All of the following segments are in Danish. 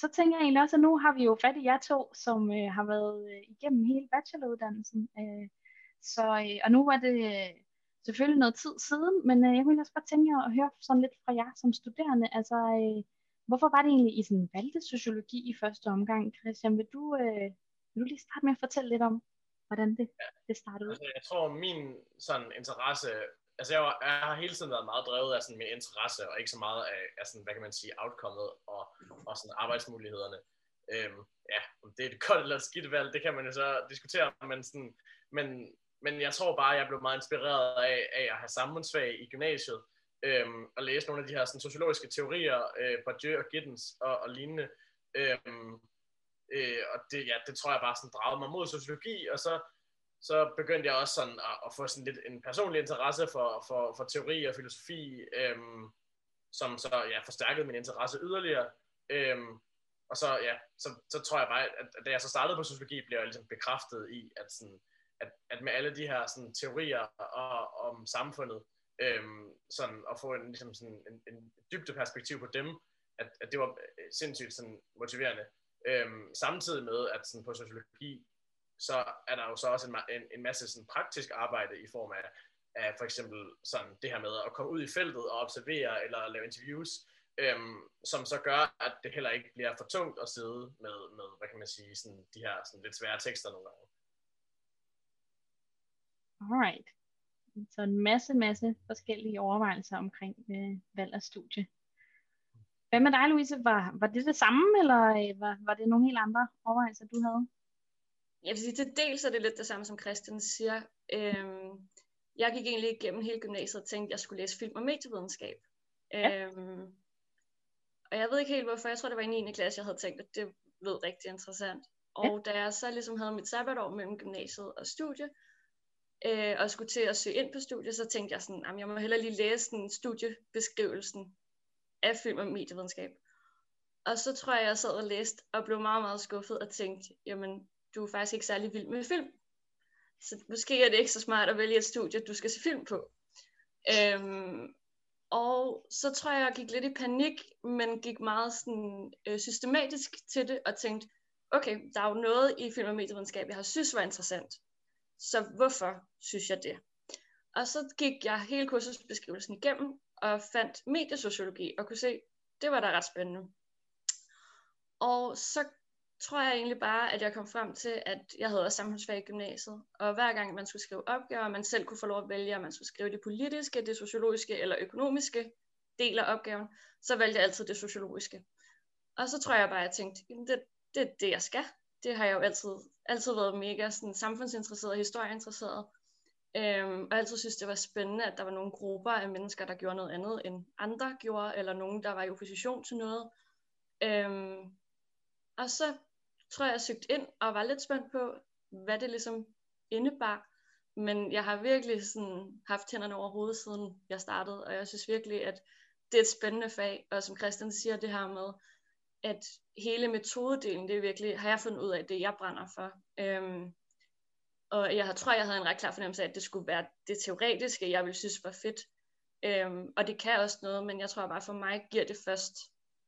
så tænker jeg egentlig også, at nu har vi jo fat i jer to, som øh, har været øh, igennem hele bacheloruddannelsen. Øh, så, øh, og nu var det øh, selvfølgelig noget tid siden, men øh, jeg ville også bare tænke at høre sådan lidt fra jer som studerende. Altså, øh, hvorfor var det egentlig, I sådan valgte sociologi i første omgang? Christian, vil du, øh, vil du lige starte med at fortælle lidt om, hvordan det, det startede? Altså, jeg tror, min sådan interesse altså jeg, var, jeg har hele tiden været meget drevet af sådan min interesse, og ikke så meget af, af sådan, hvad kan man sige, outcomet og, og sådan arbejdsmulighederne. Øhm, ja, om det er et godt eller et skidt valg, det kan man jo så diskutere, men, sådan, men, men jeg tror bare, at jeg blev meget inspireret af, af at have samfundsfag i gymnasiet, øhm, og læse nogle af de her sådan, sociologiske teorier, øh, Bourdieu og Giddens og, og lignende. Øhm, øh, og det, ja, det tror jeg bare sådan dragede mig mod sociologi, og så så begyndte jeg også sådan at, at få sådan lidt en personlig interesse for, for, for teori og filosofi, øhm, som så ja, forstærkede min interesse yderligere. Øhm, og så, ja, så, så tror jeg bare, at, at da jeg så startede på sociologi, blev jeg ligesom bekræftet i, at, sådan, at, at med alle de her sådan, teorier og, om samfundet, øhm, sådan, at få en, ligesom sådan, en, en dybde perspektiv på dem, at, at det var øh, sindssygt sådan, motiverende. Øhm, samtidig med, at sådan, på sociologi, så er der jo så også en, en, en masse sådan praktisk arbejde i form af, af for eksempel sådan det her med at komme ud i feltet og observere eller lave interviews, øhm, som så gør, at det heller ikke bliver for tungt at sidde med, med hvad kan man sige, sådan de her sådan lidt svære tekster nogle gange. Alright. Så en masse, masse forskellige overvejelser omkring øh, valg af studie. Hvad med dig, Louise? Var, var det det samme, eller øh, var, var det nogle helt andre overvejelser, du havde? Jeg vil sige, til dels er det lidt det samme, som Christian siger. Øhm, jeg gik egentlig igennem hele gymnasiet og tænkte, at jeg skulle læse film og medievidenskab. Ja. Øhm, og jeg ved ikke helt hvorfor, jeg tror det var i 9. klasse, jeg havde tænkt, at det lød rigtig interessant. Og ja. da jeg så ligesom havde mit sabbatår mellem gymnasiet og studie, øh, og skulle til at søge ind på studiet, så tænkte jeg sådan, at jeg må hellere lige læse den studiebeskrivelsen af film og medievidenskab. Og så tror jeg, jeg sad og læste, og blev meget, meget skuffet og tænkte, jamen, du er faktisk ikke særlig vild med film. Så måske er det ikke så smart at vælge et studie, du skal se film på. Øhm, og så tror jeg, jeg gik lidt i panik, men gik meget sådan, øh, systematisk til det, og tænkte, okay, der er jo noget i film og medievidenskab, jeg har synes var interessant. Så hvorfor synes jeg det? Og så gik jeg hele kursusbeskrivelsen igennem, og fandt mediesociologi, og kunne se, det var da ret spændende. Og så tror jeg egentlig bare, at jeg kom frem til, at jeg havde også samfundsfag i gymnasiet. Og hver gang man skulle skrive opgaver, man selv kunne få lov at vælge, om man skulle skrive det politiske, det sociologiske eller økonomiske del af opgaven, så valgte jeg altid det sociologiske. Og så tror jeg bare, at jeg tænkte, det, det er det, jeg skal. Det har jeg jo altid, altid været mega sådan, samfundsinteresseret og historieinteresseret. Øhm, og jeg altid synes, det var spændende, at der var nogle grupper af mennesker, der gjorde noget andet, end andre gjorde, eller nogen, der var i opposition til noget. Øhm, og så tror jeg, jeg søgte ind og var lidt spændt på, hvad det ligesom indebar. Men jeg har virkelig sådan haft hænderne over hovedet, siden jeg startede, og jeg synes virkelig, at det er et spændende fag, og som Christian siger, det her med, at hele metodedelen, det er virkelig, har jeg fundet ud af, det jeg brænder for. Øhm, og jeg tror, jeg havde en ret klar fornemmelse af, at det skulle være det teoretiske, jeg ville synes var fedt. Øhm, og det kan også noget, men jeg tror bare for mig giver det først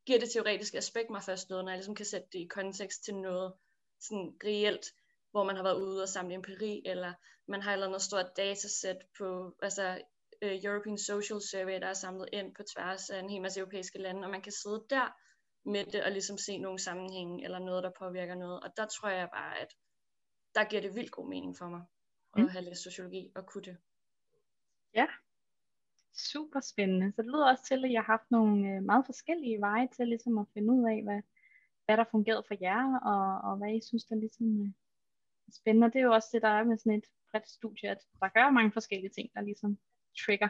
giver det teoretiske aspekt mig først noget, når jeg ligesom kan sætte det i kontekst til noget sådan reelt, hvor man har været ude og samle empiri, eller man har et eller andet stort datasæt på, altså uh, European Social Survey, der er samlet ind på tværs af en hel masse europæiske lande, og man kan sidde der med det og ligesom se nogle sammenhænge, eller noget, der påvirker noget. Og der tror jeg bare, at der giver det vildt god mening for mig, at mm. have læst sociologi og kunne det. Ja, Super spændende. Så det lyder også til, at jeg har haft nogle øh, meget forskellige veje til ligesom at finde ud af, hvad, hvad der fungerede for jer, og, og hvad I synes, der ligesom øh, er spændende. Og det er jo også det, der er med sådan et bredt studie, at der gør mange forskellige ting, der ligesom trigger